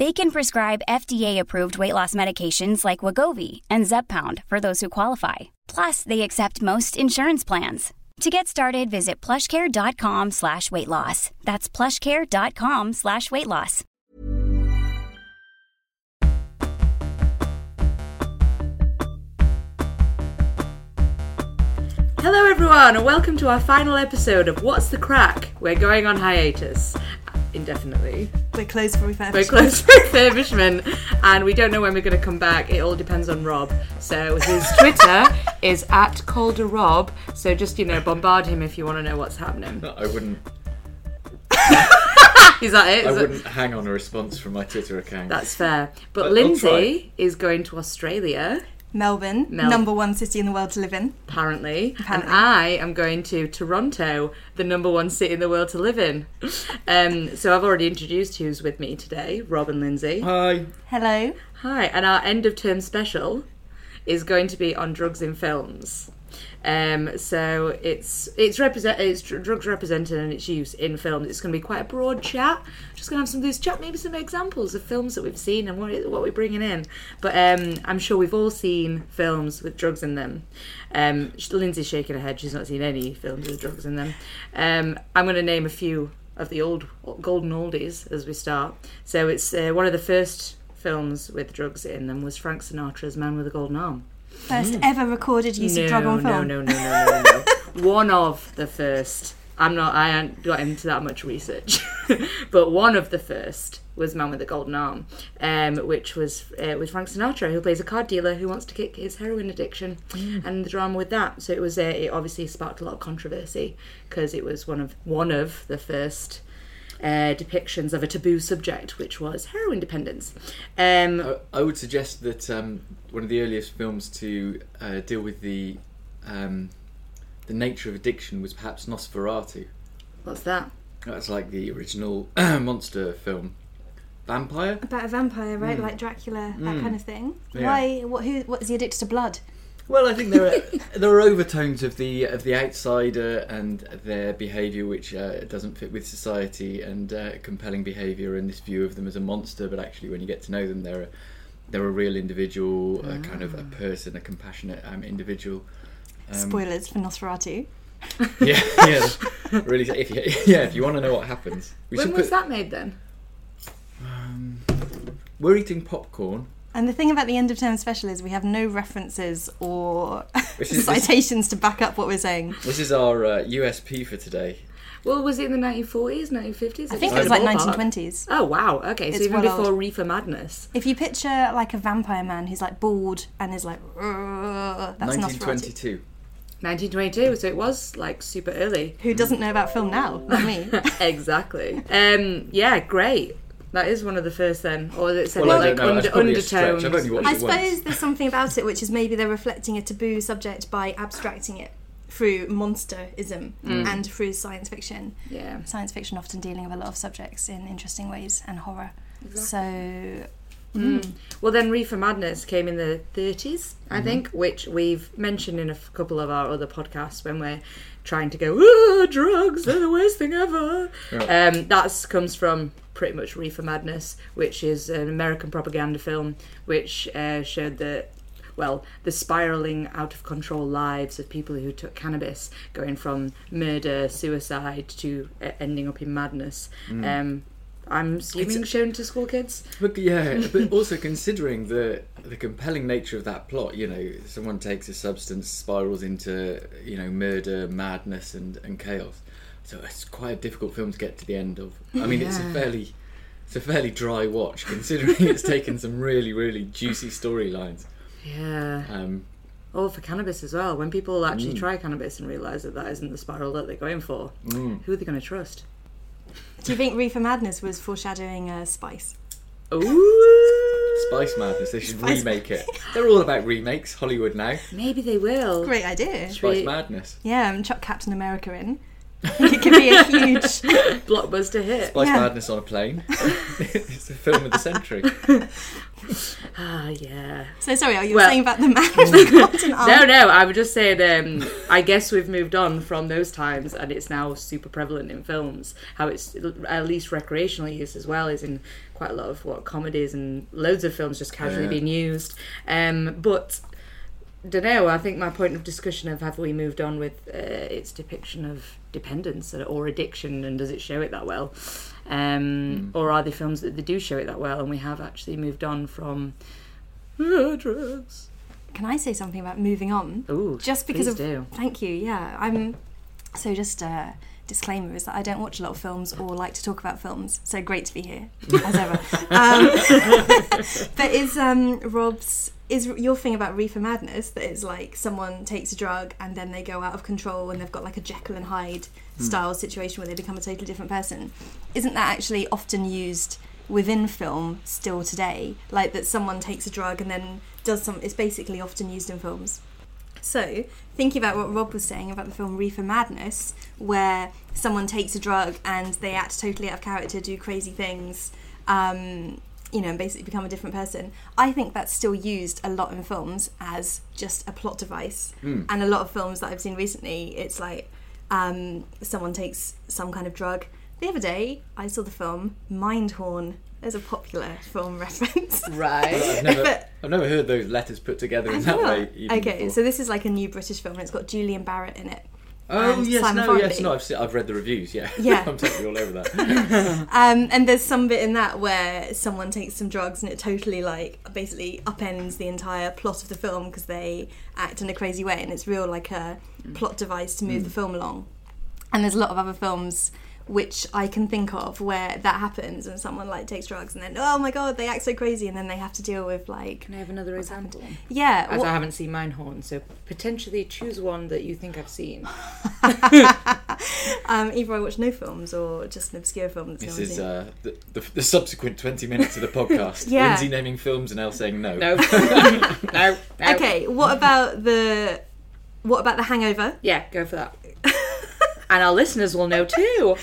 They can prescribe FDA-approved weight loss medications like Wegovy and Zepbound for those who qualify. Plus, they accept most insurance plans. To get started, visit plushcare.com slash weight loss. That's plushcare.com slash weight loss. Hello, everyone, and welcome to our final episode of What's the Crack? We're going on hiatus indefinitely. We're closed for refurbishment. We're closed for refurbishment, and we don't know when we're going to come back. It all depends on Rob. So his Twitter is at Calder Rob. So just you know, bombard him if you want to know what's happening. No, I wouldn't. Is that it? I Is it- wouldn't hang on a response from my Twitter account. That's fair. But, But I'll Lindsay is going to Australia. Melbourne, Mel- number one city in the world to live in. apparently. Apparently. And I am going to Toronto, the number one city in the world to live in. Um, so I've already introduced who's with me today, Rob and Lindsay. Hi. Hello. Hi, and our end of term special is going to be on drugs in films. Um, so it's it's represent it's dr- drugs represented and its use in films. It's going to be quite a broad chat. Just going to have some loose chat, maybe some examples of films that we've seen and what what we're bringing in. But um, I'm sure we've all seen films with drugs in them. Um, Lindsay's shaking her head; she's not seen any films with drugs in them. Um, I'm going to name a few of the old golden oldies as we start. So it's uh, one of the first films with drugs in them was Frank Sinatra's Man with a Golden Arm. First ever recorded use of drug on film. no, no, no, no, no. no. one of the first. I'm not. I haven't got into that much research, but one of the first was Man with a Golden Arm, um, which was uh, with Frank Sinatra, who plays a card dealer who wants to kick his heroin addiction, and the drama with that. So it was. Uh, it obviously sparked a lot of controversy because it was one of one of the first. Uh, depictions of a taboo subject, which was heroin dependence. Um, I, I would suggest that um, one of the earliest films to uh, deal with the um, the nature of addiction was perhaps Nosferatu. what's that? That's like the original monster film. Vampire? About a vampire, right? Like Dracula, that kind of thing. Yeah. Why? What? Who? What is he addicted to blood? Well, I think there are there are overtones of the of the outsider and their behaviour which uh, doesn't fit with society, and uh, compelling behaviour and this view of them as a monster. But actually, when you get to know them, they're a, they're a real individual, a kind of a person, a compassionate um, individual. Um, Spoilers for Nosferatu. Yeah, yeah, really. If you, yeah, if you want to know what happens, When was put. that made then? We're eating popcorn. And the thing about the end of term special is we have no references or is- citations to back up what we're saying. This is our uh, USP for today. Well, was it in the 1940s, 1950s? I think it was like 1920s. Oh wow! Okay, so even before old. Reefer Madness. If you picture like a vampire man who's like bald and is like, that's Nosferatu. 1922. 1922, so it was like super early. Who doesn't know about film now? Not me. exactly. Um, yeah, great. That is one of the first then, or is it said Well, like don't under, That's probably a undertones? I've only watched I suppose there's something about it which is maybe they're reflecting a taboo subject by abstracting it through monsterism and through science fiction. Yeah. Science fiction often dealing with a lot of subjects in interesting ways and horror. So Well, then Reefer Madness came in the 30s, I think, which we've mentioned in a f- couple of our other podcasts when we're trying to go, "Ah, drugs, they're the worst thing ever. Um, that comes from pretty much Reefer Madness, which is an American propaganda film which uh, showed the Well, the spiraling out of control lives of people who took cannabis, going from murder, suicide to uh, ending up in madness. Um, I'm assuming shown to school kids. But yeah, but also considering the the compelling nature of that plot, you know, someone takes a substance, spirals into you know murder, madness, and and chaos. So it's quite a difficult film to get to the end of. I mean, it's a fairly it's a fairly dry watch considering it's taken some really really juicy storylines. Yeah. Um, Or for cannabis as well. When people actually try cannabis and realise that that isn't the spiral that they're going for, who are they going to trust? Do you think Reefer Madness was foreshadowing uh, Spice? Ooh. Spice Madness. They should Spice remake it. They're all about remakes. Hollywood now. Maybe they will. Great idea. Spice Re- Madness. Yeah, and chuck Captain America in. I think it could be a huge. Blockbuster hit. Spice Yeah. Madness on a plane. it's the film of the century. Ah, yeah. So sorry, are you Well- saying about the man with the cotton arm? No, no, I would just say that um, I guess we've moved on from those times and it's now super prevalent in films. How it's at least recreational use as well is in quite a lot of what comedies and loads of films just casually Yeah. being used. Um, but don't know. I think my point of discussion of have we moved on with uh, its depiction of dependence or addiction, and does it show it that well, um, or are there films that they do show it that well, and we have actually moved on from uh, drugs? Can I say something about moving on? Ooh, Just because of. do. Thank you. Yeah, I'm. So just a disclaimer is that I don't watch a lot of films or like to talk about films. So great to be here as ever. Um, but is um, Rob's is your thing about Reefer Madness that it's like someone takes a drug and then they go out of control and they've got like a Jekyll and Hyde style situation where they become a totally different person? Isn't that actually often used? within film still today like that someone takes a drug and then does some it's basically often used in films so, thinking about what Rob was saying about the film Reefer Madness, where someone takes a drug and they act totally out of character, do crazy things, um, you know, and basically become a different person. I think that's still used a lot in films as just a plot device. And a lot of films that I've seen recently, it's like um, someone takes some kind of drug. The other day, I saw the film Mindhorn. There's a popular film reference. Right. I've never, But- I've never heard those letters put together in that Yeah. way. even Okay, before. so this is like a new British film, and it's got Julian Barratt in it. Oh yes, Simon no, yes, no. I've seen, I've read the reviews. Yeah, Yeah. I'm totally all over that. Um, and there's some bit in that where someone takes some drugs and it totally like basically upends the entire plot of the film because they act in a crazy way and it's real like a plot device to move the film along. And there's a lot of other films which I can think of where that happens and someone like takes drugs and then oh my god they act so crazy and then they have to deal with like Can I have another example? yeah As what- I haven't seen Mindhorn, so potentially choose one that you think I've seen. um, either I watch no films or just an obscure film that's This is uh, the, the, the subsequent 20 minutes of the podcast. Yeah. Lindsay naming films and Elle saying no. No. no. no. okay what about the what about the hangover Yeah, go for that. And our listeners will know too.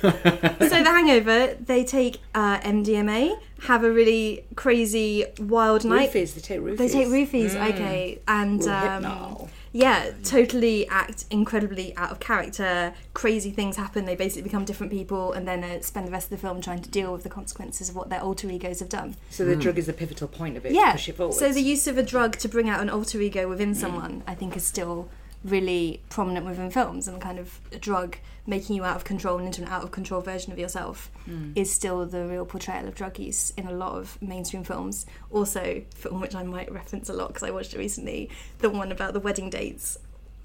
so the hangover they take uh, mdma have a really crazy wild night. Roofies, they take roofies. they take roofies okay. And um, yeah totally act incredibly out of character. Crazy things happen. They basically become different people and then uh, spend the rest of the film trying to deal with the consequences of what their alter egos have done. So the drug is the pivotal point of it. to yeah Push it forward. so the use of a drug to bring out an alter ego within someone i think is still really prominent within films and kind of a drug making you out of control and into an out of control version of yourself hmm. is still the real portrayal of drug use in a lot of mainstream films also film which i might reference a lot because i watched it recently the one about the wedding dates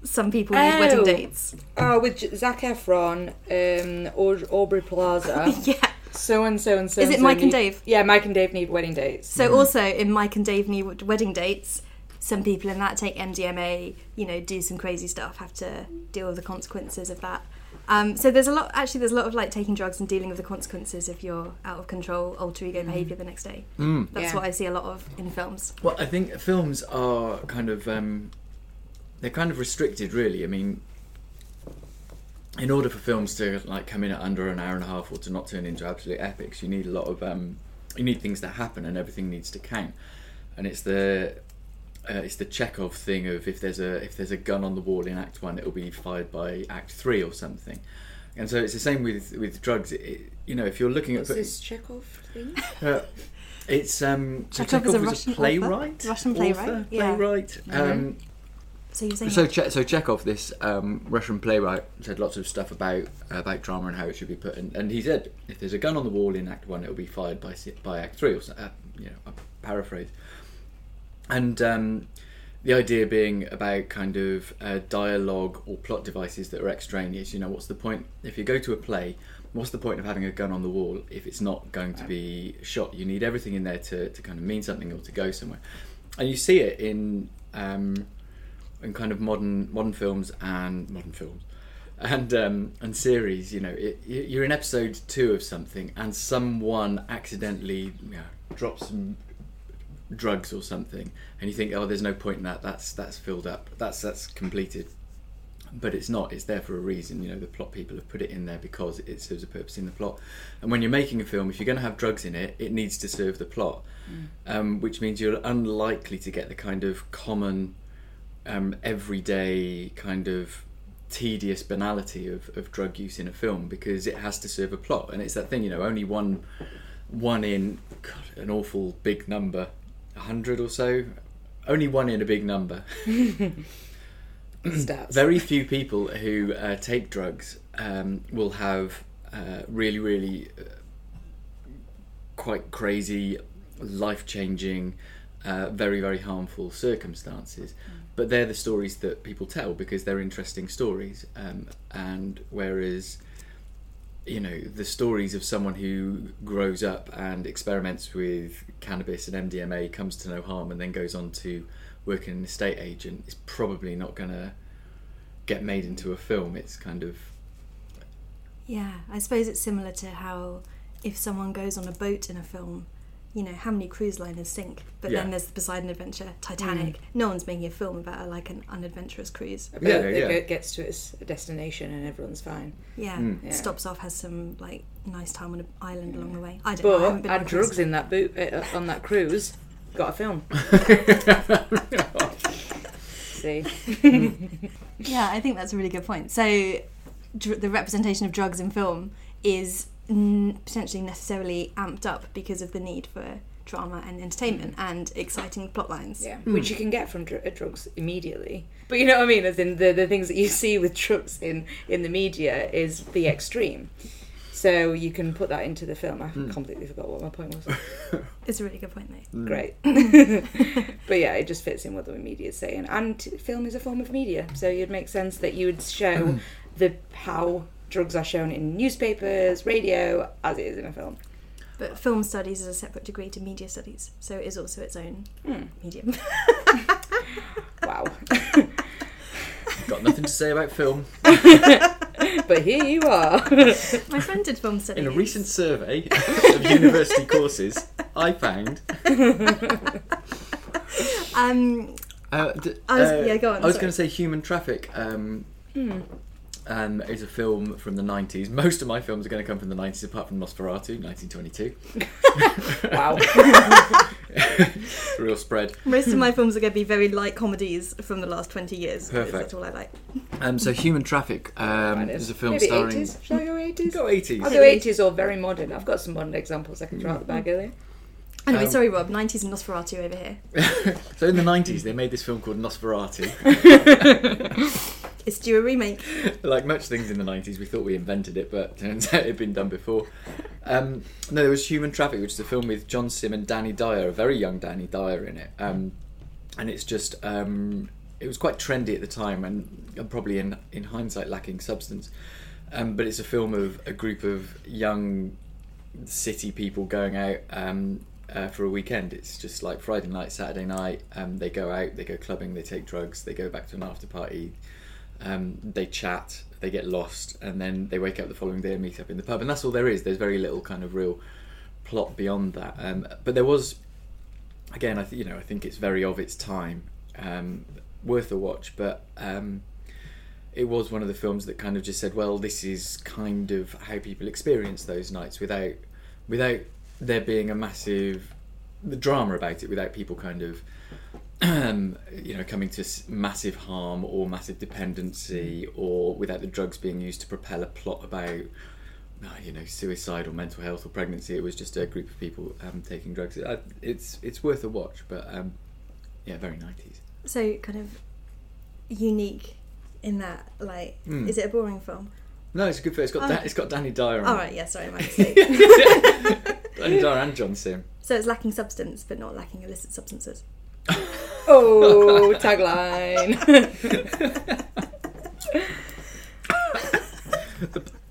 some people use wedding Oh. dates Oh, with Zac Efron, um, Aubrey Plaza. yeah So and so and so. Is it Mike and need- Dave? Yeah, Mike and Dave need wedding dates. So hmm. also in Mike and Dave Need Wedding Dates, some people in that take MDMA, you know, do some crazy stuff, have to deal with the consequences of that. Um, so there's a lot. Actually, there's a lot of like taking drugs and dealing with the consequences if you're out of control, alter ego behavior the next day. Mm. That's Yeah. what I see a lot of in films. Well, I think films are kind of um, they're kind of restricted, really. I mean, in order for films to like come in at under an hour and a half or to not turn into absolute epics, you need a lot of um, you need things to happen and everything needs to count. And it's the uh, it's the Chekhov thing of if there's a if there's a gun on the wall in Act One, it'll be fired by Act Three or something. And so it's the same with with drugs. It, you know, if you're looking What's at this Chekhov thing? uh, it's um so Chekhov is a was Russian author. playwright, Russian author, playwright, yeah. playwright. Um, So you're saying So, che- so Chekhov, this um, Russian playwright, said lots of stuff about about drama and how it should be put. And, and he said, if there's a gun on the wall in Act One, it will be fired by by Act Three, or so- uh, you know, a paraphrase. And um, the idea being about kind of uh, dialogue or plot devices that are extraneous. You know, what's the point if you go to a play? What's the point of having a gun on the wall if it's not going to be shot? You need everything in there to, to kind of mean something or to go somewhere. And you see it in um, in kind of modern modern films and modern films and um, and series. You know, it, you- you're in episode two of something, and someone accidentally you know, drops some drugs or something, and you think, oh, there's no point in that. That's that's filled up. That's that's completed. But it's not. It's there for a reason. You know, the plot people have put it in there because it serves a purpose in the plot. And when you're making a film, if you're going to have drugs in it, it needs to serve the plot, um, which means you're unlikely to get the kind of common um, everyday kind of tedious banality of, of drug use in a film because it has to serve a plot and it's that thing you know only one one in God, an awful big number a hundred or so only one in a big number Stats. very few people who uh, take drugs um, will have uh, really, really uh, quite crazy, life changing, uh, very, very harmful circumstances. But they're the stories that people tell because they're interesting stories. Um, and whereas, you know, the stories of someone who grows up and experiments with cannabis and MDMA, comes to no harm, and then goes on to work in an estate agent is probably not going to get made into a film. It's kind of Yeah, I suppose it's similar to how if someone goes on a boat in a film, you know, how many cruise liners sink? But Yeah. then there's the Poseidon Adventure, Titanic. No one's making a film about a, like an unadventurous cruise. But Yeah, it yeah. get- gets to its destination and everyone's fine. Yeah, Mm. Yeah. stops off, has some like nice time on an island along the way. I don't know. I haven't But been add drugs in that boot uh, on that cruise, got a film. See, Yeah, I think that's a really good point. So, dr- the representation of drugs in film is n- potentially necessarily amped up because of the need for drama and entertainment mm. and exciting plot lines. yeah, mm. which you can get from dr- uh, drugs immediately. But you know what I mean? As in the the things that you see with drugs in in the media is the extreme. So you can put that into the film. I mm. completely forgot what my point was. It's a really good point, though. Great. but yeah, it just fits in what the media is saying. And film is a form of media, so it'd make sense that you would show the how drugs are shown in newspapers, radio, as it is in a film. But film studies is a separate degree to media studies, so it is also its own medium. Wow. got nothing to say about film. but here you are. My friend did film studies. In a recent survey of university courses, I found. Um, Uh, d- I was- uh, yeah, go on, I was going to say Human Traffic. Um, um, is a film from the 90s. Most of my films are going to come from the 90s, apart from Nosferatu, 1922. wow. Real spread. most of my films are going to be very light comedies from the last 20 years. because Perfect. That's all I like. Um, so Human Traffic um, is a film Maybe starring. 80s. Shall I go 80s? Go 80s. I'll go 80s or very modern. I've got some modern examples I can throw out the bag earlier. Anyway, Um, sorry, Rob. 90s and Nosferatu over here. so in the 90s, they made this film called Nosferatu. It's due a remake. like much things in the 90s, we thought we invented it, but turns out it had been done before. Um, no, there was Human Traffic, which is a film with John Simm and Danny Dyer, a very young Danny Dyer in it. Um, and it's just, um, it was quite trendy at the time and, and probably in, in hindsight lacking substance. Um, but it's a film of a group of young city people going out um, uh, for a weekend. It's just like Friday night, Saturday night. Um, they go out, they go clubbing, they take drugs, they go back to an after party. Um, they chat, they get lost, and then they wake up the following day and meet up in the pub. And that's all there is. There's very little kind of real plot beyond that. Um, but there was, again, I you know, I think it's very of its time, um, worth a watch. But um, it was one of the films that kind of just said, well, this is kind of how people experience those nights without without there being a massive the drama about it, without people kind of um, you know coming to massive harm or massive dependency, or without the drugs being used to propel a plot about uh, you know suicide or mental health or pregnancy. It was just a group of people um, taking drugs. I- It's it's worth a watch, but um, yeah, very nineties. So, kind of, unique in that. Like, Hmm. is it a boring film? No, it's a good film. It's got Oh. Dan, it's got Danny Dyer on. All it. right, yeah, sorry, my mistake. Danny Dyer and John Simm. so it's lacking substance, but not lacking illicit substances. Oh, tagline.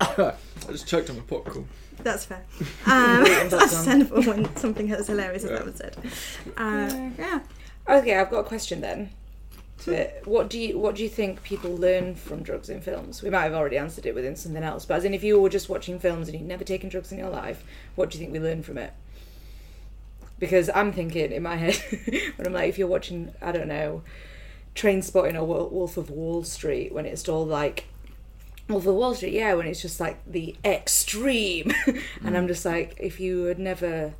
I just choked on my popcorn. That's fair. Um, that's understandable when something as hilarious as that was said. Uh, yeah. okay, I've got a question then. To- What do you what do you think people learn from drugs in films? We might have already answered it within something else, but as in if you were just watching films and you'd never taken drugs in your life, what do you think we learn from it? Because I'm thinking in my head when I'm like, if you're watching, I don't know, Train Spotting or Wolf of Wall Street, when it's all like Wolf of Wall Street, yeah, when it's just like the extreme, and I'm mm. just like, if you had never,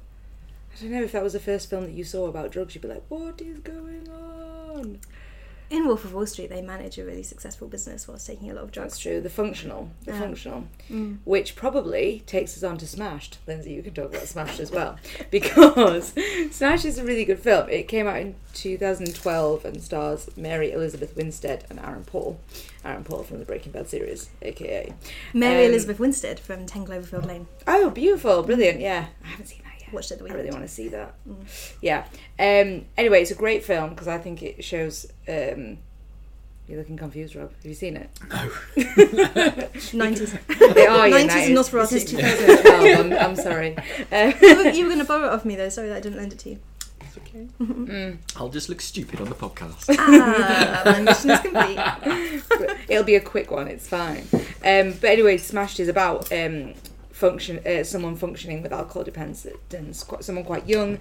I don't know, if that was the first film that you saw about drugs, you'd be like, what is going on? In Wolf of Wall Street, they manage a really successful business whilst taking a lot of That's drugs. true. The functional, the Yeah. functional, which probably takes us on to Smashed. Lindsay, you can talk about Smashed as well because Smashed is a really good film. It came out in 2012 and stars Mary Elizabeth Winstead and Aaron Paul. Aaron Paul from the Breaking Bad series, aka Mary Um, Elizabeth Winstead from 10 Cloverfield Lane. Oh, beautiful, brilliant. Yeah, I haven't seen that yet. Watched it the I really want to see that. Yeah. Um. Anyway, it's a great film because I think it shows. Um, you're looking confused, Rob. Have you seen it? No. 90s. They are. yeah, 90s and 90s. Nosferatu. It's 2012. I'm, I'm sorry. Uh, you were, you were going to borrow it off me though. Sorry that I didn't lend it to you. It's okay. mm. I'll just look stupid on the podcast. Ah, my mission is complete. It'll be a quick one. It's fine. Um. But anyway, Smashed is about um function uh, someone functioning with alcohol dependence, someone quite young,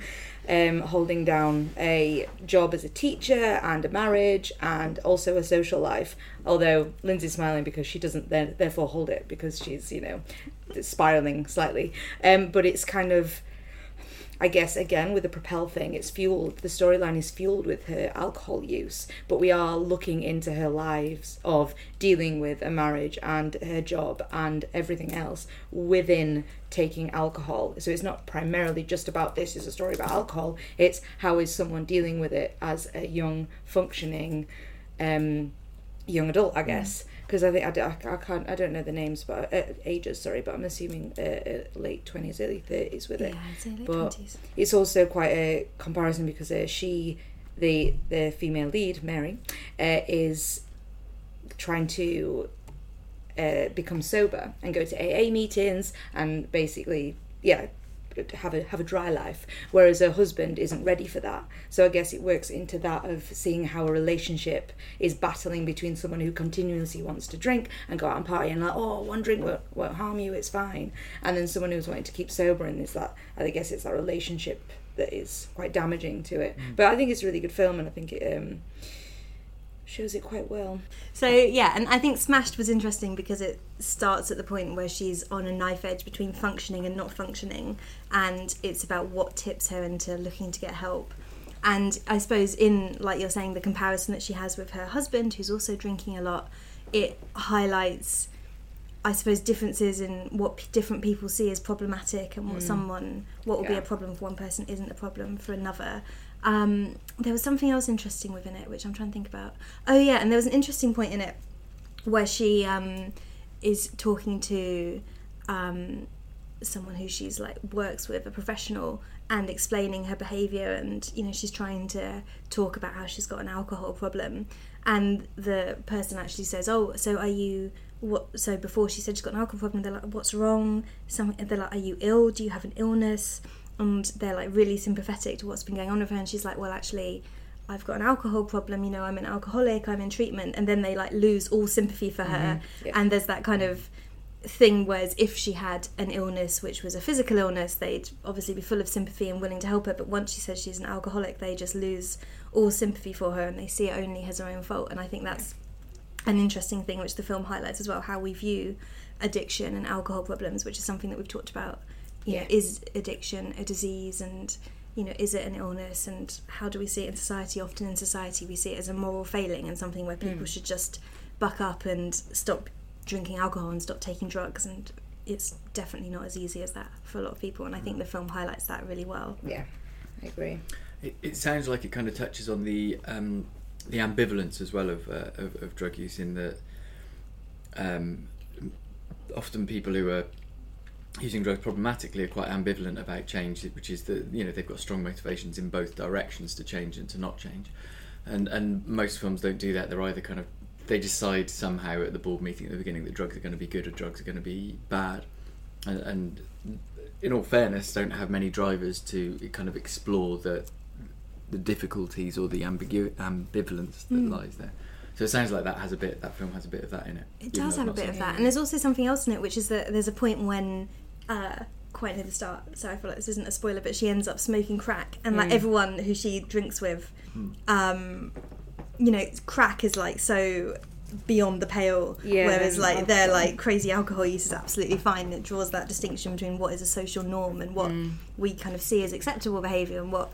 um, holding down a job as a teacher and a marriage and also a social life. Although Lindsay's smiling because she doesn't then therefore hold it because she's you know spiraling slightly. Um, but it's kind of. I guess again with the propel thing, it's fueled. The storyline is fueled with her alcohol use, but we are looking into her lives of dealing with a marriage and her job and everything else within taking alcohol. So it's not primarily just about this is a story about alcohol. It's how is someone dealing with it as a young functioning um, young adult, I guess. Because I think I can't I don't know the names but uh, ages sorry but I'm assuming uh, uh, late twenties early thirties with it Yeah, late But- 20s. it's also quite a comparison because uh, she, the the female lead, Mary, uh, is trying to uh, become sober and go to AA meetings and basically, yeah, have a have a dry life. Whereas her husband isn't ready for that. So I guess it works into that of seeing how a relationship is battling between someone who continuously wants to drink and go out and party and like, oh, one drink won't, won't harm you, it's fine, and then someone who's wanting to keep sober and it's that I guess it's that relationship that is quite damaging to it. But I think it's a really good film and I think it um, shows it quite well. So yeah, and I think Smashed was interesting because it starts at the point where she's on a knife edge between functioning and not functioning, and it's about what tips her into looking to get help. And I suppose in like you're saying, the comparison that she has with her husband, who's also drinking a lot, it highlights, I suppose, differences in what p- different people see as problematic and what mm. someone what will be a problem for one person isn't a problem for another. Um, there was something else interesting within it, which I'm trying to think about. Oh yeah, and there was an interesting point in it where she um, is talking to um, someone who she's like works with, a professional, and explaining her behaviour, and you know she's trying to talk about how she's got an alcohol problem, and the person actually says, "Oh, so are you?" What, so before she said she's got an alcohol problem, they're like, "What's wrong?" Some they're like, "Are you ill? Do you have an illness?" And they're like really sympathetic to what's been going on with her, and she's like, "Well, actually, I've got an alcohol problem. You know, I'm an alcoholic. I'm in treatment." And then they like lose all sympathy for her, mm-hmm. Yeah. and there's that kind of thing whereas if she had an illness which was a physical illness they'd obviously be full of sympathy and willing to help her but once she says she's an alcoholic they just lose all sympathy for her and they see it only as her own fault and i think that's an interesting thing which the film highlights as well how we view addiction and alcohol problems which is something that we've talked about Yeah. is addiction a disease and you know is it an illness? And how do we see it in society? Often in society we see it as a moral failing and something where people should just buck up and stop drinking alcohol and stop taking drugs and it's definitely not as easy as that for a lot of people and i think the film highlights that really well. Yeah, I agree. It, it sounds like it kind of touches on the um, the ambivalence as well of, uh, of of drug use in that um, often people who are using drugs problematically are quite ambivalent about change, which is that you know they've got strong motivations in both directions to change and to not change, and and most films don't do that. They're either kind of they decide somehow at the board meeting at the beginning that drugs are going to be good or drugs are going to be bad, and, and in all fairness, don't have many drivers to kind of explore the the difficulties or the ambigu- ambivalence that hmm. lies there. So it sounds like that has a bit. That film has a bit of that in it. It does have a bit of that, and there's also something else in it, which is that there's a point when, uh, quite near the start. So I feel like this isn't a spoiler, but she ends up smoking crack, and like everyone who she drinks with, um, you know, crack is like so beyond the pale. Yeah, whereas like their like crazy alcohol use is absolutely fine. It draws that distinction between what is a social norm and what we kind of see as acceptable behaviour and what.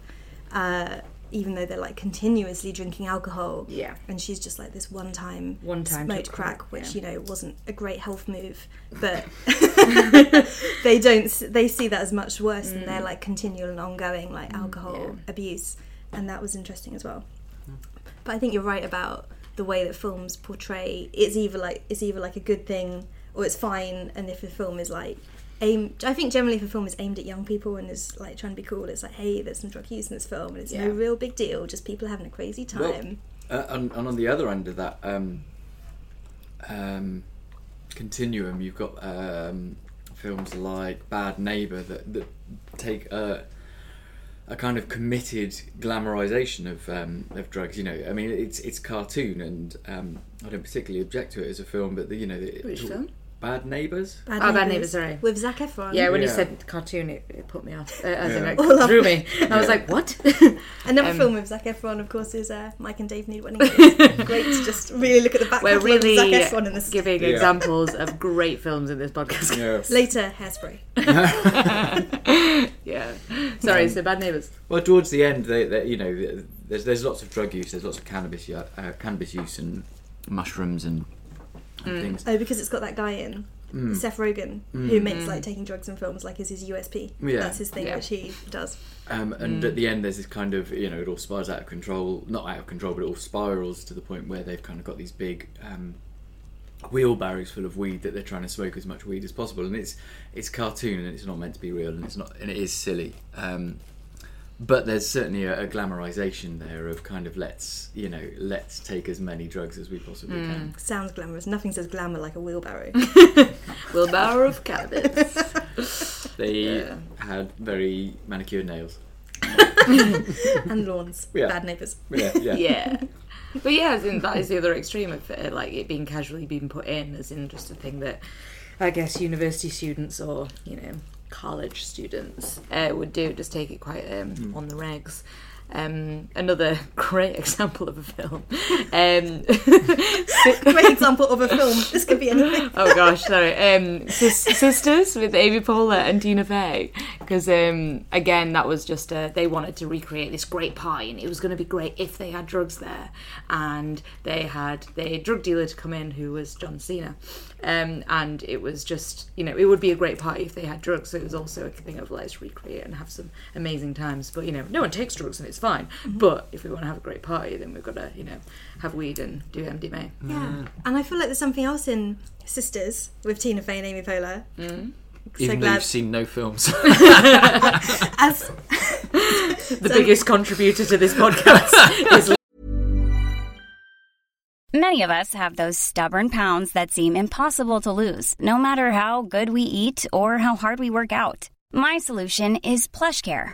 Uh, even though they're like continuously drinking alcohol, Yeah. and she's just like this one time One time smoked crack, crack, which yeah. you know wasn't a great health move, but they don't they see that as much worse than their mm. like continual and ongoing like mm, alcohol yeah. abuse, and that was interesting as well. Mm. But I think you're right about the way that films portray it's either like it's either like a good thing or it's fine, and if the film is like aimed, I think generally if a film is aimed at young people and is like trying to be cool, it's like hey, there's some drug use in this film, and it's no real big deal, just people having a crazy Well, time. Uh, and, and on the other end of that um, um, continuum, you've got um, films like Bad Neighbour that, that take a, a kind of committed glamorization of um, of drugs. You know, I mean, it's it's cartoon, and um, I don't particularly object to it as a film, but the, you know, the, Which film? Bad Neighbours. Oh, Bad Neighbours, sorry. with Zac Efron. Yeah, when you Yeah. said cartoon, it, it put me off. Uh, as in, Yeah. it All threw me. I was Yeah. like, what? Another Um, film with Zac Efron, of course, is uh, Mike and Dave Need Wedding Cakes. Great to just really look at the back We're catalogue really of Zac Efron in this. giving Yeah. examples of great films in this podcast. Yeah. Later, Hairspray. yeah. Sorry, so Bad Neighbours. Well, towards the end, they, they, you know, there's there's lots of drug use. There's lots of cannabis, u- uh, cannabis use and mushrooms and, and things. Oh, because it's got that guy in. Mm. Seth Rogen, who makes like taking drugs in films like is his USP. Yeah. That's his thing, Yeah. which he does. Um, and at the end, there's this kind of, you know, it all spirals out of control. Not out of control, but it all spirals to the point where they've kind of got these big um, wheelbarrows full of weed that they're trying to smoke as much weed as possible. And it's it's cartoon and it's not meant to be real and it's not and it is silly. Um, but there's certainly a, a glamorization there of kind of let's you know let's take as many drugs as we possibly hmm. can. Sounds glamorous. Nothing says glamour like a wheelbarrow. Wheelbarrow of cannabis. They Yeah. had very manicured nails. and lawns. Yeah. Bad neighbours. Yeah, yeah. yeah. But yeah, as in, that is the other extreme of it, like it being casually being put in, as in just a thing that I guess university students or you know college students uh, would do, just take it quite um, on the regs. Um, another great example of a film. Um, Great example of a film. This could be anything. oh gosh, sorry. Um, Sis- Sisters with Amy Poehler and Tina Fey. Because um, again, that was just uh, they wanted to recreate this great party, and it was going to be great if they had drugs there. And they had the drug dealer to come in, who was John Cena. Um, and it was just, you know, it would be a great party if they had drugs. So it was also a thing of let's recreate and have some amazing times. But you know, no one takes drugs and it's fine. But if we want to have a great party, then we've got to, you know, have weed and do MDMA. Yeah. And I feel like there's something else in Sisters with Tina Fey and Amy Poehler. Mm. So Even though you've seen no films. As The biggest contributor to this podcast is Many of us have those stubborn pounds that seem impossible to lose, no matter how good we eat or how hard we work out. My solution is PlushCare.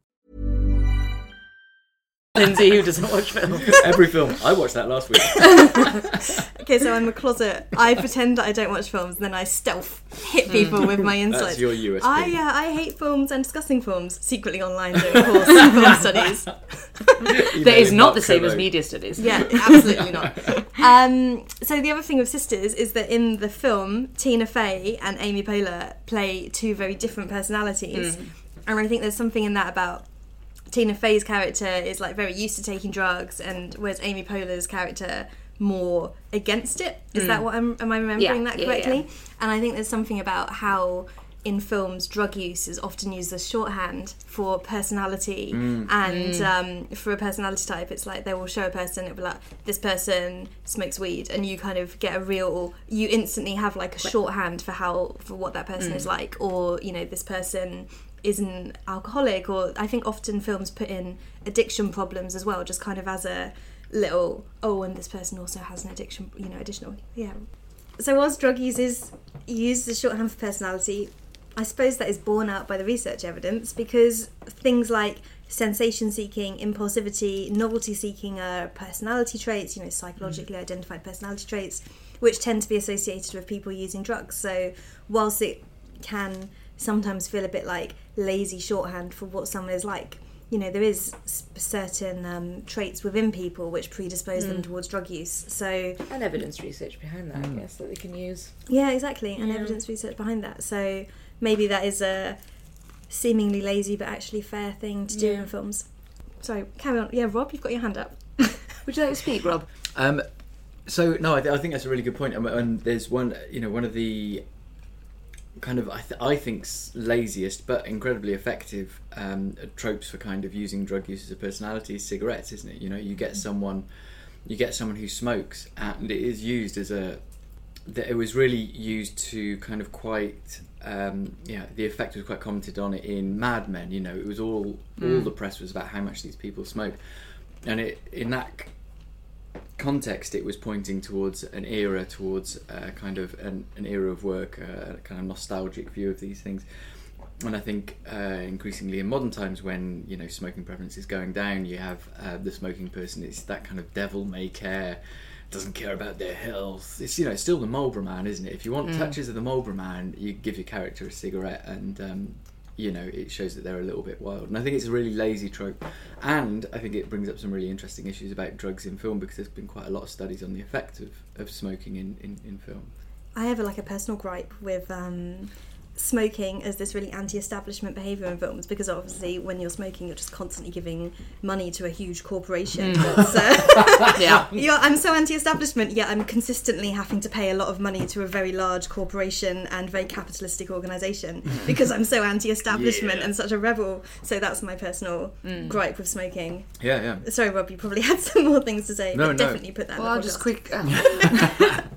Lindsay, who doesn't watch films. Every film. I watched that last week. Okay, so I'm a closet. I pretend that I don't watch films, and then I stealth hit people with my insights. That's your USP. I uh, I hate films and discussing films. Secretly online doing a course in film studies. That is not the same as media studies. Yeah, absolutely not. Um, so the other thing with Sisters is that in the film, Tina Fey and Amy Poehler play two very different personalities, and I think there's something in that about Tina Fey's character is like very used to taking drugs, and whereas Amy Poehler's character more against it. Is that mm. what I'm? Am I remembering Yeah, that correctly? yeah. And I think there's something about how in films drug use is often used as shorthand for personality mm. and mm. um, for a personality type it's like they will show a person it'll be like this person smokes weed and you kind of get a real you instantly have like a shorthand for how for what that person is like or you know this person is an alcoholic or i think often films put in addiction problems as well just kind of as a little oh and this person also has an addiction you know additional yeah so whilst drug users use is used as shorthand for personality, I suppose that is borne out by the research evidence because things like sensation seeking, impulsivity, novelty seeking are personality traits, you know, psychologically mm. identified personality traits, which tend to be associated with people using drugs. So whilst it can sometimes feel a bit like lazy shorthand for what someone is like, you know, there is certain um, traits within people which predispose them towards drug use. So And evidence research behind that, I guess, that they can use. yeah, exactly, and evidence research behind that. So maybe that is a seemingly lazy but actually fair thing to do in films. so carry on. Yeah, Rob, you've got your hand up. Would you like to speak, Rob? Um, so no, I, th- I think that's a really good point. And, and there's one, you know, one of the kind of I, th- I think's laziest but incredibly effective um, tropes for kind of using drug use as a personality is cigarettes, isn't it? You know, you get someone, you get someone who smokes, and it is used as a. That it was really used to kind of quite. Um, yeah, the effect was quite commented on it in Mad Men. You know, it was all all the press was about how much these people smoke, and it in that context, it was pointing towards an era, towards uh, kind of an, an era of work, uh, a kind of nostalgic view of these things. And I think uh, increasingly in modern times, when you know smoking prevalence is going down, you have uh, the smoking person. It's that kind of devil may care, doesn't care about their health. It's you know it's still the Marlboro man, isn't it? If you want touches of the Marlboro man, you give your character a cigarette, and um, you know it shows that they're a little bit wild. And I think it's a really lazy trope, and I think it brings up some really interesting issues about drugs in film because there's been quite a lot of studies on the effect of, of smoking in, in, in film. I have a, like a personal gripe with um, smoking as this really anti-establishment behaviour in films because obviously when you're smoking you're just constantly giving money to a huge corporation. That's, uh, Yeah. yeah, I'm so anti-establishment, yet I'm consistently having to pay a lot of money to a very large corporation and very capitalistic organisation because I'm so anti-establishment Yeah. and such a rebel. So that's my personal gripe with smoking. Yeah, yeah. Sorry, Rob, you probably had some more things to say, No, but no. definitely put that. in Well, the I'll just quick. uh,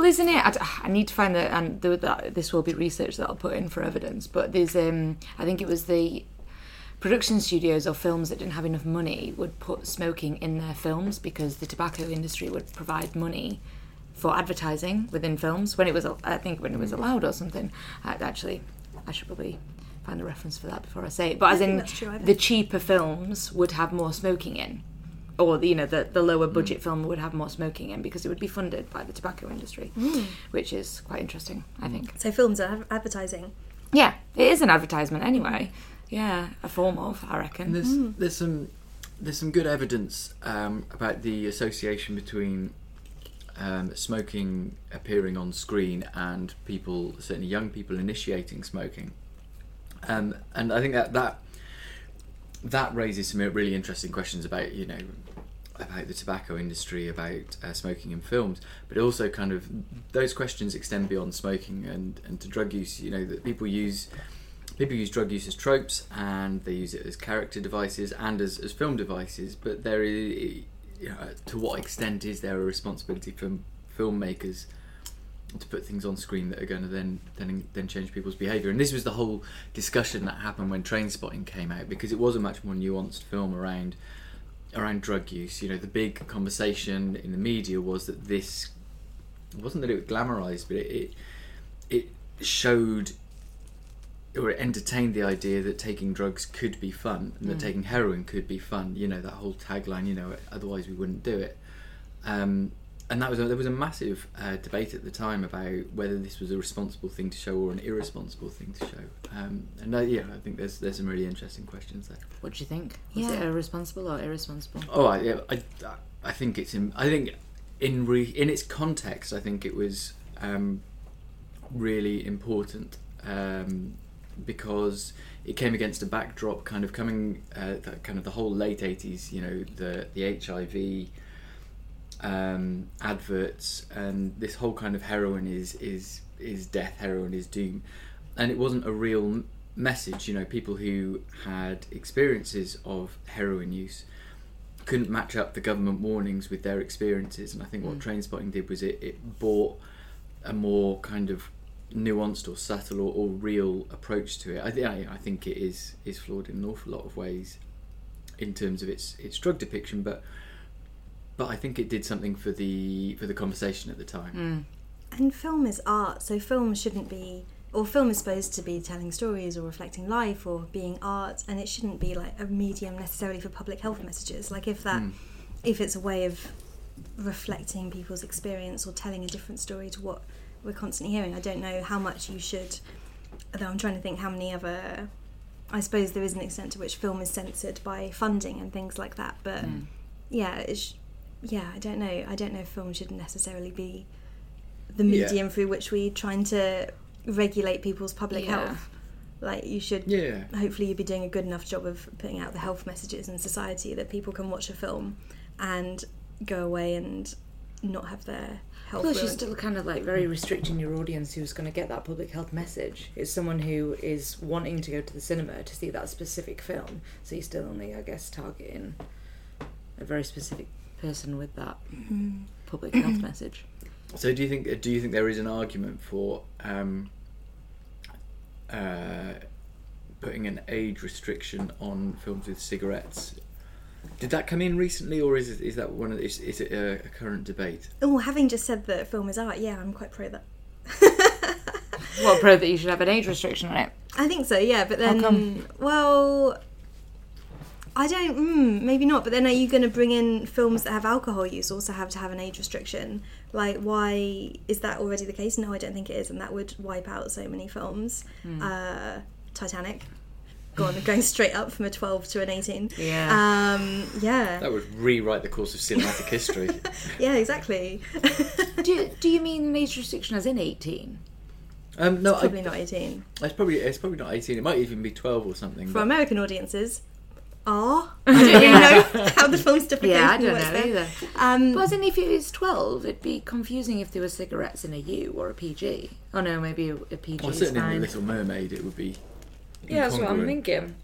well, isn't it? I need to find that, and the, that this will be research that I'll put in for evidence. But there's, um, I think it was the production studios or films that didn't have enough money would put smoking in their films because the tobacco industry would provide money for advertising within films when it was, I think, when it was allowed or something. Actually, I should probably find a reference for that before I say it. But as in, I the cheaper films would have more smoking in or the, you know the, the lower budget film would have more smoking in because it would be funded by the tobacco industry which is quite interesting i think. So films are advertising. yeah it is an advertisement anyway. Yeah a form of i reckon. There's there's some there's some good evidence um, about the association between um, smoking appearing on screen and people, certainly young people, initiating smoking. Um, and I think that that that raises some really interesting questions about you know about the tobacco industry, about uh, smoking in films, but also kind of those questions extend beyond smoking and, and to drug use. You know that people use people use drug use as tropes and they use it as character devices and as, as film devices. But there is, you know, to what extent is there a responsibility for filmmakers? to put things on screen that are going to then then then change people's behaviour. And this was the whole discussion that happened when Train Spotting came out because it was a much more nuanced film around around drug use. You know, the big conversation in the media was that this it wasn't that it was glamorized, but it it, it showed or it entertained the idea that taking drugs could be fun and that taking heroin could be fun. You know, that whole tagline. You know, otherwise we wouldn't do it. Um, and that was a, there was a massive uh, debate at the time about whether this was a responsible thing to show or an irresponsible thing to show. Um, and uh, yeah, I think there's there's some really interesting questions there. What do you think? Was Yeah. it irresponsible or irresponsible? Oh, I, yeah, I, I think it's in. I think in re, in its context, I think it was um, really important um, because it came against a backdrop, kind of coming, uh, kind of the whole late eighties. You know, the the HIV um, adverts and this whole kind of heroin is is is death, heroin is doom, and it wasn't a real message. You know, people who had experiences of heroin use couldn't match up the government warnings with their experiences, and I think what Trainspotting did was it, it brought a more kind of nuanced or subtle or, or real approach to it. I, I, I think it is is flawed in an awful lot of ways in terms of its its drug depiction, but but I think it did something for the for the conversation at the time. Mm. And film is art, so film shouldn't be, or film is supposed to be telling stories or reflecting life or being art, and it shouldn't be like a medium necessarily for public health messages. Like if that, mm. if it's a way of reflecting people's experience or telling a different story to what we're constantly hearing, I don't know how much you should. Although I'm trying to think how many other. I suppose there is an extent to which film is censored by funding and things like that, but mm. yeah, it's, yeah, I don't know. I don't know if film should necessarily be the Yeah. medium through which we're trying to regulate people's public Yeah. health. Like you should, Yeah. hopefully, you'd be doing a good enough job of putting out the health messages in society that people can watch a film and go away and not have their health. Plus, you're still kind of like very restricting your audience who's going to get that public health message. It's someone who is wanting to go to the cinema to see that specific film. So you're still only, I guess, targeting a very specific person with that public health message. So do you think do you think there is an argument for um, uh, putting an age restriction on films with cigarettes? Did that come in recently, or is it, is that one of is, is it a, a current debate? Oh, having just said that film is art, yeah, I'm quite pro that. What pro that you should have an age restriction on it? I think so, yeah. But then, come? well, I don't. Mm, maybe not. But then, are you going to bring in films that have alcohol use also have to have an age restriction? Like, why is that already the case? No, I don't think it is, and that would wipe out so many films. Uh, Titanic. Go on, going straight up from a 12 to an 18. Yeah. Um, yeah. That would rewrite the course of cinematic history. Yeah, exactly. do, you, do you mean age restriction as in 18? Um, no, Probably I, not 18. it's probably it's probably not eighteen. It might even be twelve or something. For but- American audiences, are. I don't really know how the film's different. Yeah, I don't know either. Um, But as in, if it was 12, it'd be confusing if there were cigarettes in a U or a PG. Oh no, maybe a, a PG well, is certainly in the Little Mermaid, it would be. Yeah, that's what I'm thinking.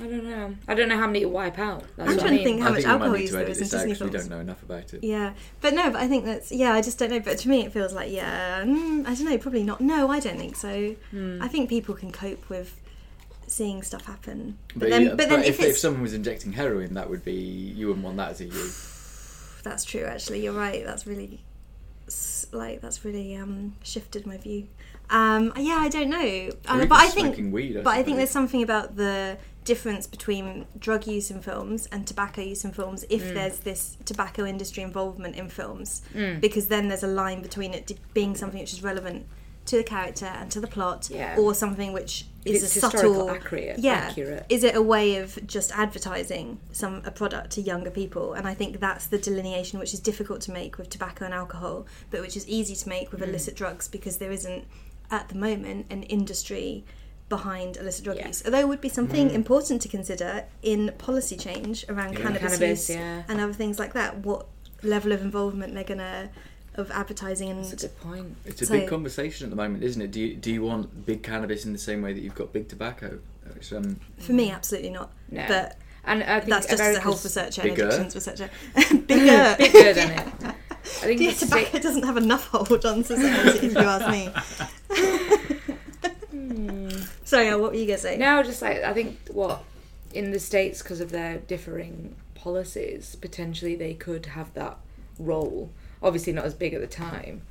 I don't know. I don't know how many to wipe out. That's I'm what trying I to think mean. how I much think we might alcohol need use to edit is in this out Disney 'cause we don't know enough about it. Yeah, but no, but I think that's yeah. I just don't know. But to me, it feels like yeah. Mm, I don't know. Probably not. No, I don't think so. Hmm. I think people can cope with seeing stuff happen. But, But, then, yeah, but then if, if, if someone was injecting heroin, that would be you wouldn't want that as a you. that's true. Actually, you're right. That's really like that's really um, shifted my view. Um, yeah, I don't know. Uh, but I think, weed, I but I think there's something about the difference between drug use in films and tobacco use in films if Mm. there's this tobacco industry involvement in films because then there's a line between it being something which is relevant to the character and to the plot Yeah. or something which is It's a subtle accurate- yeah accurate. is it a way of just advertising some a product to younger people and i think that's the delineation which is difficult to make with tobacco and alcohol but which is easy to make with mm. illicit drugs because there isn't at the moment an industry behind illicit drug Yeah. use. Although it would be something mm. important to consider in policy change around cannabis, Cannabis, use yeah. and other things like that. What level of involvement they're gonna of advertising and That's a good point. It's a So- big conversation at the moment, isn't it? Do you, do you want big cannabis in the same way that you've got big tobacco? Which, um, for me absolutely not. No. But And I think that's just as a health America's researcher and bigger. addictions researcher. bigger. bigger than it. I think Yeah, tobacco sta- doesn't have enough hold on society, if you ask me. Sorry, Al, what were you gonna say? No, just like I think what in the states because of their differing policies, potentially they could have that role. Obviously, not as big at the time,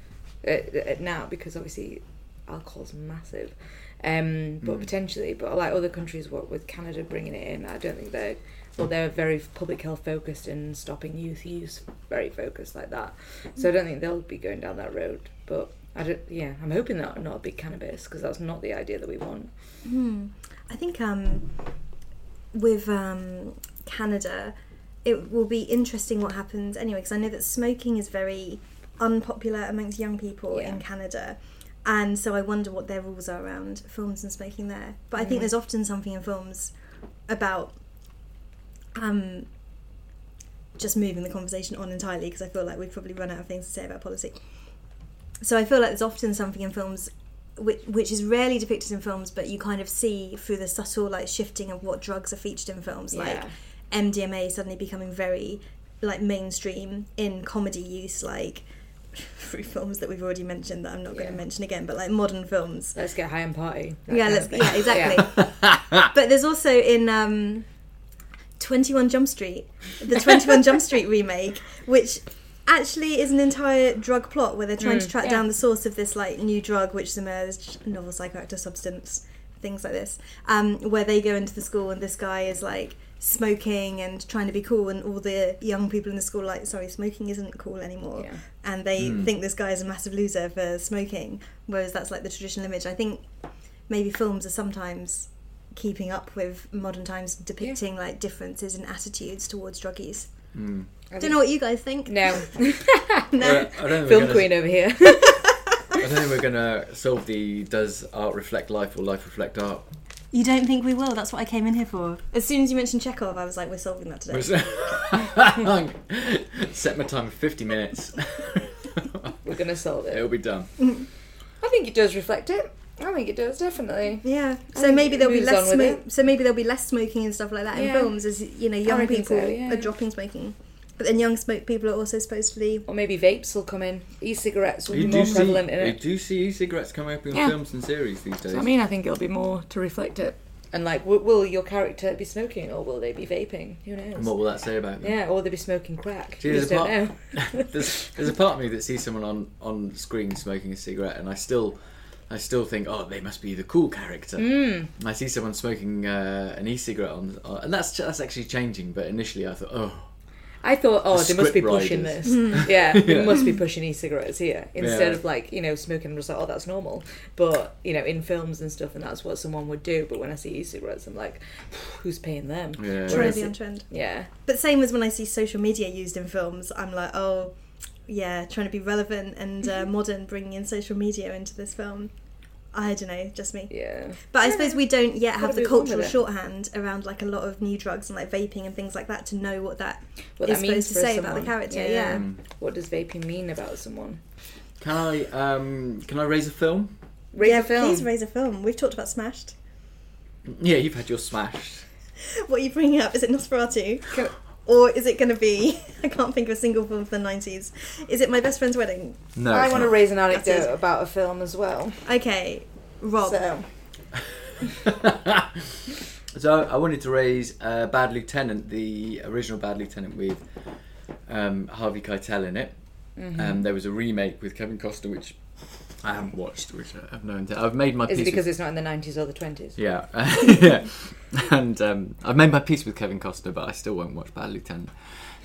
uh, uh, now because obviously alcohol's massive. Um, but potentially, but like other countries, what with Canada bringing it in, I don't think they're well, they're very public health focused and stopping youth use, very focused like that. So I don't think they'll be going down that road. But I don't, yeah, I'm hoping that not a big cannabis because that's not the idea that we want. I think um, with um, Canada, it will be interesting what happens anyway, because I know that smoking is very unpopular amongst young people Yeah. in Canada. And so I wonder what their rules are around films and smoking there. But I Mm. think there's often something in films about um, just moving the conversation on entirely because I feel like we've probably run out of things to say about policy. So I feel like there's often something in films which, which is rarely depicted in films, but you kind of see through the subtle like shifting of what drugs are featured in films, like Yeah. MDMA suddenly becoming very like mainstream in comedy use, like through films that we've already mentioned that I'm not going to mention again, but like modern films. Let's get high and party. yeah, let's yeah exactly. but there's also in um, 21 Jump Street, the 21 Jump Street remake, which actually is an entire drug plot where they're trying to track yeah. down the source of this like new drug which has emerged, novel psychoactive substance, things like this, um, where they go into the school and this guy is like smoking and trying to be cool and all the young people in the school are like sorry smoking isn't cool anymore. Yeah. and they hmm. think this guy is a massive loser for smoking whereas that's like the traditional image. I think maybe films are sometimes keeping up with modern times depicting like differences in attitudes towards drug hmm. I don't know what you guys think. No, no. I don't think film gonna- queen over here. I don't think we're going to solve the does art reflect life or life reflect art. You don't think we will that's what i came in here for as soon as you mentioned chekhov i was like we're solving that today Set my time for 50 minutes. We're gonna solve it. It'll be done. I think it does reflect it. I think it does definitely. yeah so think maybe it there'll be moves less on with smoke so maybe there'll be less smoking and stuff like that in Yeah. films as you know young reckon people so, yeah. are dropping smoking but then young smoke people are also supposedly Or maybe vapes will come in. E-cigarettes will You be more see, prevalent in you it. do see e-cigarettes coming up in Yeah. films and series these days. I mean, I think it'll be more to reflect it. And like, w- will your character be smoking or will they be vaping? Who knows? and what will that say about them? yeah, or they'll be smoking crack. See, there's just a don't part- know. there's, there's a part of me that sees someone on, on screen smoking a cigarette, and I still, I still think, oh, they must be the cool character. Mm. I see someone smoking uh, an e-cigarette on, on, and that's that's actually changing. But initially, I thought, oh, I thought, oh, they must be script pushing writers. this. Yeah, they Yeah. must be pushing e-cigarettes here instead Yeah. of like you know smoking. I'm just like, oh, that's normal. But you know, in films and stuff, and that's what someone would do. But when I see e-cigarettes, I'm like, who's paying them? Yeah. trying Whereas to be on trend yeah, But same as when I see social media used in films, I'm like, oh, yeah, trying to be relevant and uh, modern, bringing in social media into this film. I don't know, just me. yeah. But I suppose we don't yet have the move on with cultural shorthand around like a lot of new drugs and like vaping and things like that to know what that What is that means supposed to for say about the someone. character. Yeah. What does vaping mean about someone? can I um, can I raise a film? Raise yeah, a film. please raise a film. We've talked about Smashed. Yeah, you've had your smashed. What are you bringing up? Is it Nosferatu? Or is it going to be? I can't think of a single film from the nineties. Is it My Best Friend's Wedding? No, I want to raise an anecdote about a film as well. Okay, Rob. So, So I wanted to raise uh, Bad Lieutenant, the original Bad Lieutenant with um, Harvey Keitel in it. Mm-hmm. Um, there was a remake with Kevin Costner, which I haven't watched, which I have no intent. I've made my is peace. it because with, it's not in the 90s or the 20s? yeah, yeah, and um, I've made my peace with Kevin Costner, but I still won't watch Bad Lieutenant.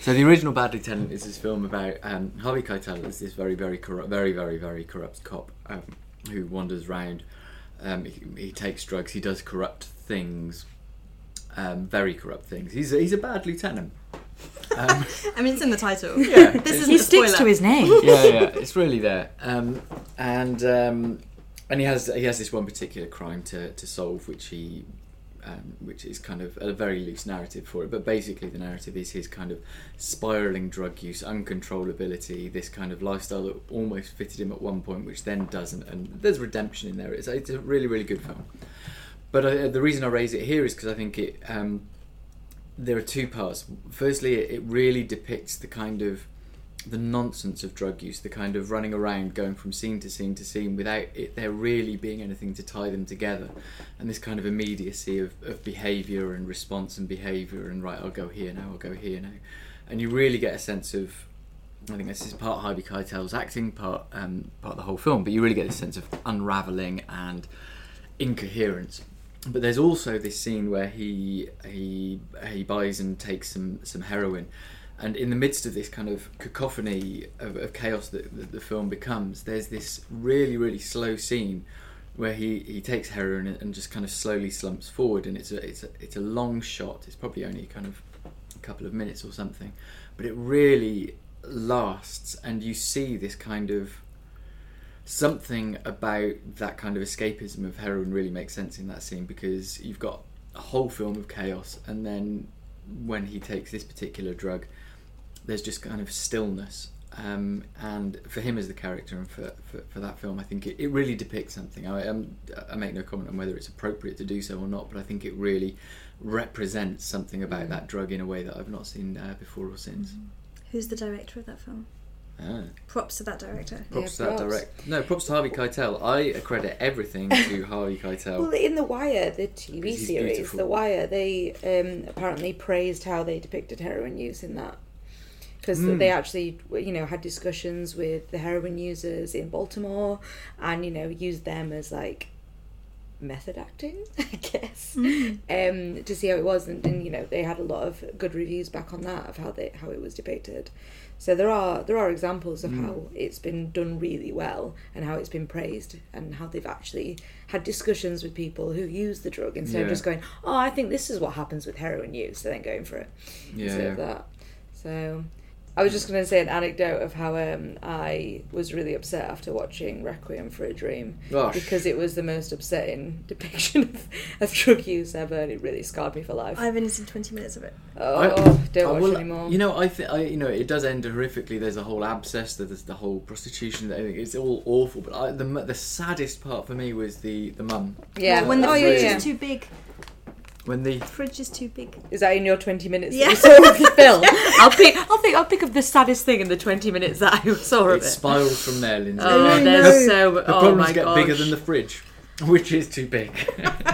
So the original Bad Lieutenant is this film about um, Harvey Keitel is this very, very corrupt, very, very, very corrupt cop um, who wanders around. Um, he, he takes drugs. He does corrupt things, um, very corrupt things. He's a, he's a bad lieutenant. Um, I mean, it's in the title. yeah, This isn't a spoiler. To his name. yeah, yeah, it's really there. Um, and um, and he has he has this one particular crime to, to solve, which he um, which is kind of a very loose narrative for it. But basically, the narrative is his kind of spiraling drug use, uncontrollability, this kind of lifestyle that almost fitted him at one point, which then doesn't. And there's redemption in there. It's, it's a really, really good film. But uh, the reason I raise it here is because I think it um, there are two parts. Firstly, it really depicts the kind of the nonsense of drug use, the kind of running around, going from scene to scene to scene without it there really being anything to tie them together, and this kind of immediacy of, of behaviour and response and behaviour and right, I'll go here now, I'll go here now, and you really get a sense of. I think this is part Harvey Keitel's acting, part um, part of the whole film, but you really get this sense of unraveling and incoherence. But there's also this scene where he he he buys and takes some some heroin, and in the midst of this kind of cacophony of, of chaos that, that, the film becomes, there's this really really slow scene where he, he takes heroin and just kind of slowly slumps forward, and it's a it's a it's a long shot. It's probably only kind of a couple of minutes or something, but it really lasts, and you see this kind of something about that kind of escapism of heroin really makes sense in that scene because you've got a whole film of chaos, and then when he takes this particular drug, there's just kind of stillness. Um, and for him as the character and for, for, for that film, I think it, it really depicts something. I, um, I make no comment on whether it's appropriate to do so or not, but I think it really represents something about that drug in a way that I've not seen uh, before or since. Who's the director of that film? Ah. Props to that director. Props Yeah, to that props. direct. No, props to Harvey Keitel. I accredit everything to Harvey Keitel. Well, in The Wire, the TV series, beautiful. The Wire, they um, apparently praised how they depicted heroin use in that. Because Hmm. they actually, you know, had discussions with the heroin users in Baltimore and, you know, used them as like method acting, I guess, um, to see how it was. And, and, you know, they had a lot of good reviews back on that of how they how it was depicted. So there are there are examples of how it's been done really well and how it's been praised and how they've actually had discussions with people who use the drug instead of just going, oh, I think this is what happens with heroin use, and then going for it Yeah, instead of that. So I was just going to say an anecdote of how um, I was really upset after watching Requiem for a Dream Gosh. because it was the most upsetting depiction of, of drug use ever, and it really scarred me for life. I've only seen 20 minutes of it. oh, I- don't I watch will- anymore. You know, I think you know, it does end horrifically. There's a whole abscess. There's the whole prostitution. It's all awful. But I, the the saddest part for me was the the mum yeah. When the oh, yeah, yeah. is too big. When the Fridge is too big. Is that in your twenty minutes Yeah. that you saw of the film? I'll pick. I'll think. I'll pick up the saddest thing in the twenty minutes that I saw of it it. spirals from there, Lindsay. Oh, no. there's so. the oh problems my get gosh. bigger than the fridge, which is too big.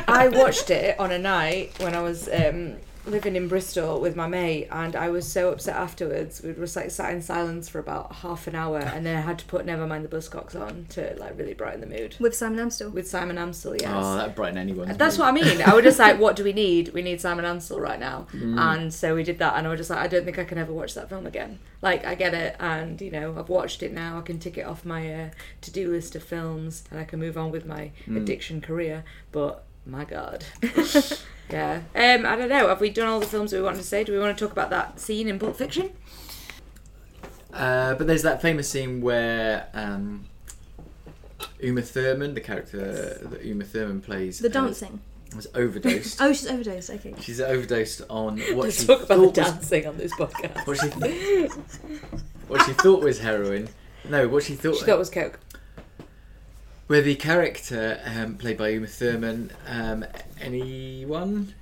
I watched it on a night when I was um, living in Bristol with my mate, and I was so upset afterwards. We were like sat in silence for about half an hour, and then I had to put Nevermind the Buzzcocks on to like really brighten the mood With Simon Amstell. with Simon Amstell. Yes. Oh, that brighten anyone's. That's mood. what I mean. I was just like, what do we need? We need Simon Amstell right now. Mm. And so we did that, and I was just like, I don't think I can ever watch that film again. Like, I get it, and you know, I've watched it now. I can tick it off my uh, to do list of films, and I can move on with my Mm. addiction career. But my God. yeah. Um, I don't know. Have we done all the films we wanted to say? Do we want to talk about that scene in Pulp Fiction? Uh, but there's that famous scene where um, Uma Thurman, the character that Uma Thurman plays, The uh, dancing. was overdosed. Oh, she's overdosed. Okay. She's overdosed on what Let's she talk about thought the was dancing on this podcast. what she what she thought was heroin. No, what she thought. She thought was coke. where the character um, played by Uma Thurman. Um, anyone?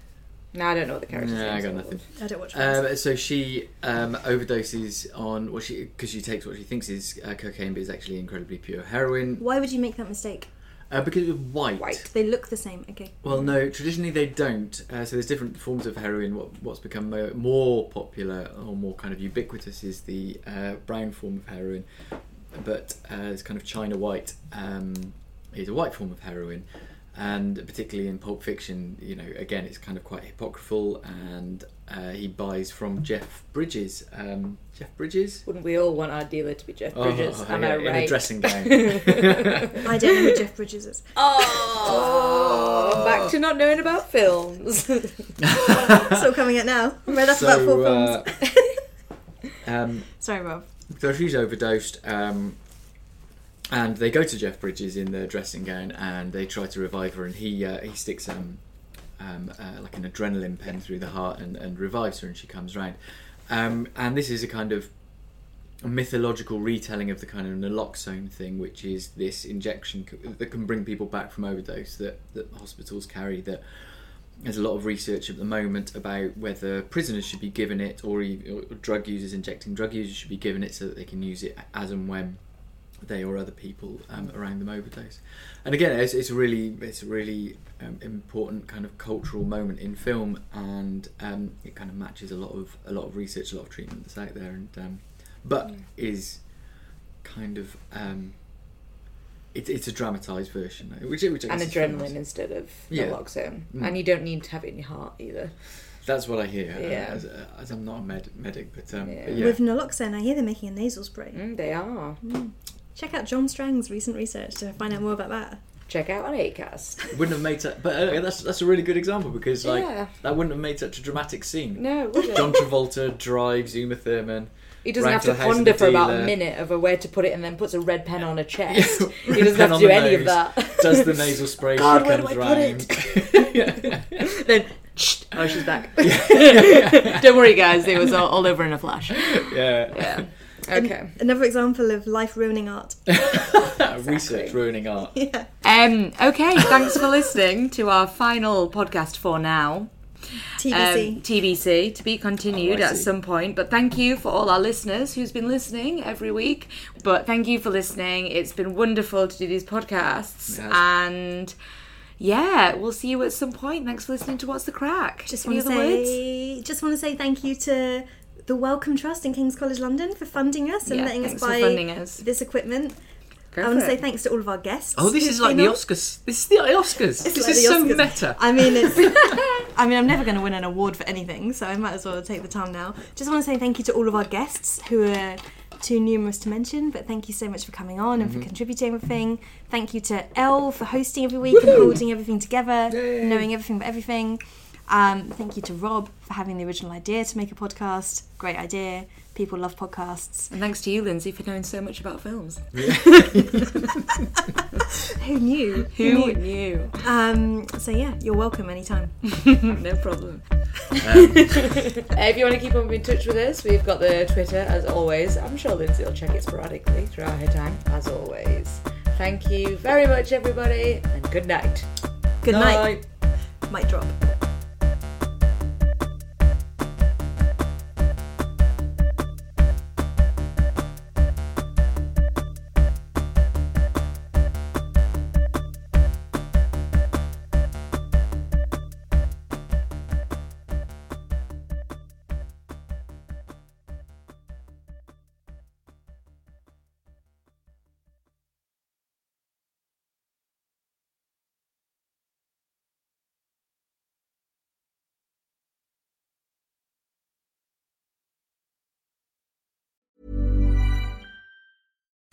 No, I don't know what the character's No, I name got is. nothing. I don't watch films. Um, so she um, overdoses on what she because she takes what she thinks is uh, cocaine, but is actually incredibly pure heroin. Why would you make that mistake? Uh, because it was white. White. They look the same. Okay. Well, no, traditionally they don't. Uh, so there's different forms of heroin. What, what's become mo- more popular or more kind of ubiquitous is the uh, brown form of heroin, but uh, it's kind of China white um, is a white form of heroin. And particularly in Pulp Fiction, you know, again, it's kind of quite hypocritical, And uh, he buys from Jeff Bridges. Um, Jeff Bridges? Wouldn't we all want our dealer to be Jeff Bridges? Am yeah, I in a right? dressing gown. I don't know who Jeff Bridges is. Oh, back to not knowing about films. Still coming out now. I Read up about four So, films. uh, um, Sorry, Rob. So she's overdosed. Um, and they go to Jeff Bridges in the dressing gown and they try to revive her, and he uh, he sticks um, um, uh, like an adrenaline pen through the heart and, and revives her, and she comes round. Um, and this is a kind of mythological retelling of the kind of naloxone thing, which is this injection that can bring people back from overdose that, that hospitals carry. That there's a lot of research at the moment about whether prisoners should be given it or, or drug users injecting drug users should be given it so that they can use it as and when they or other people um, around them overdose. And again, it's, it's really it's a really um, important kind of cultural moment in film, and um, it kind of matches a lot of a lot of research, a lot of treatment that's out there, and um, but is kind of um, it, it's a dramatised version, which which And guess is adrenaline instead of Yeah. naloxone. Mm. And you don't need to have it in your heart either. That's what I hear. uh, Yeah. As, uh, as I'm not a med- medic, but, um, Yeah. but yeah. With naloxone, I hear they're making a nasal spray. Mm, they are. Check out John Strang's recent research to find out more about that. Check out on Acast. wouldn't have made such, but uh, that's that's a really good example because like Yeah. that wouldn't have made such a dramatic scene. No, would it? John Travolta drives Uma Thurman. He doesn't round have to to the house of ponder the for about a dealer. minute over where to put it and then puts a red pen on a chest. he doesn't have to do the any of nose, that. Does the nasal spray? God, she where do comes I put round. then, shh, oh, she's back. Don't worry, guys. It was all, all over in a flash. yeah. Yeah. Okay. Another example of life ruining art. Research ruining art. Um, okay. Thanks for listening to our final podcast for now. TBC. Um, TBC to be continued Oh, at some point. But thank you for all our listeners who's been listening every week. But thank you for listening. It's been wonderful to do these podcasts. It has. And yeah, we'll see you at some point. Thanks for listening to What's the Crack. just want to other say, just want to say thank you to the Wellcome Trust in King's College London for funding us and Yeah, letting us buy us. this equipment. Go I want to say thanks to all of our guests. Oh, this is like been the on. Oscars. This is the Oscars. It's this like is the so Oscars. meta. I mean, it's. I mean, I'm never going to win an award for anything, so I might as well take the time now. Just want to say thank you to all of our guests who are too numerous to mention, but thank you so much for coming on and for contributing everything. Thank you to Elle for hosting every week and holding everything together, knowing everything about everything. Um, thank you to Rob for having the original idea to make a podcast. Great idea. People love podcasts. And thanks to you, Lindsay, for knowing so much about films. Who knew? Who knew? Um, so yeah, you're welcome anytime. no problem. Uh, if you want to keep on in touch with us, we've got the Twitter as always. I'm sure Lindsay will check it sporadically throughout her time, as always. Thank you very much, everybody, and good night. Good night. Mic drop.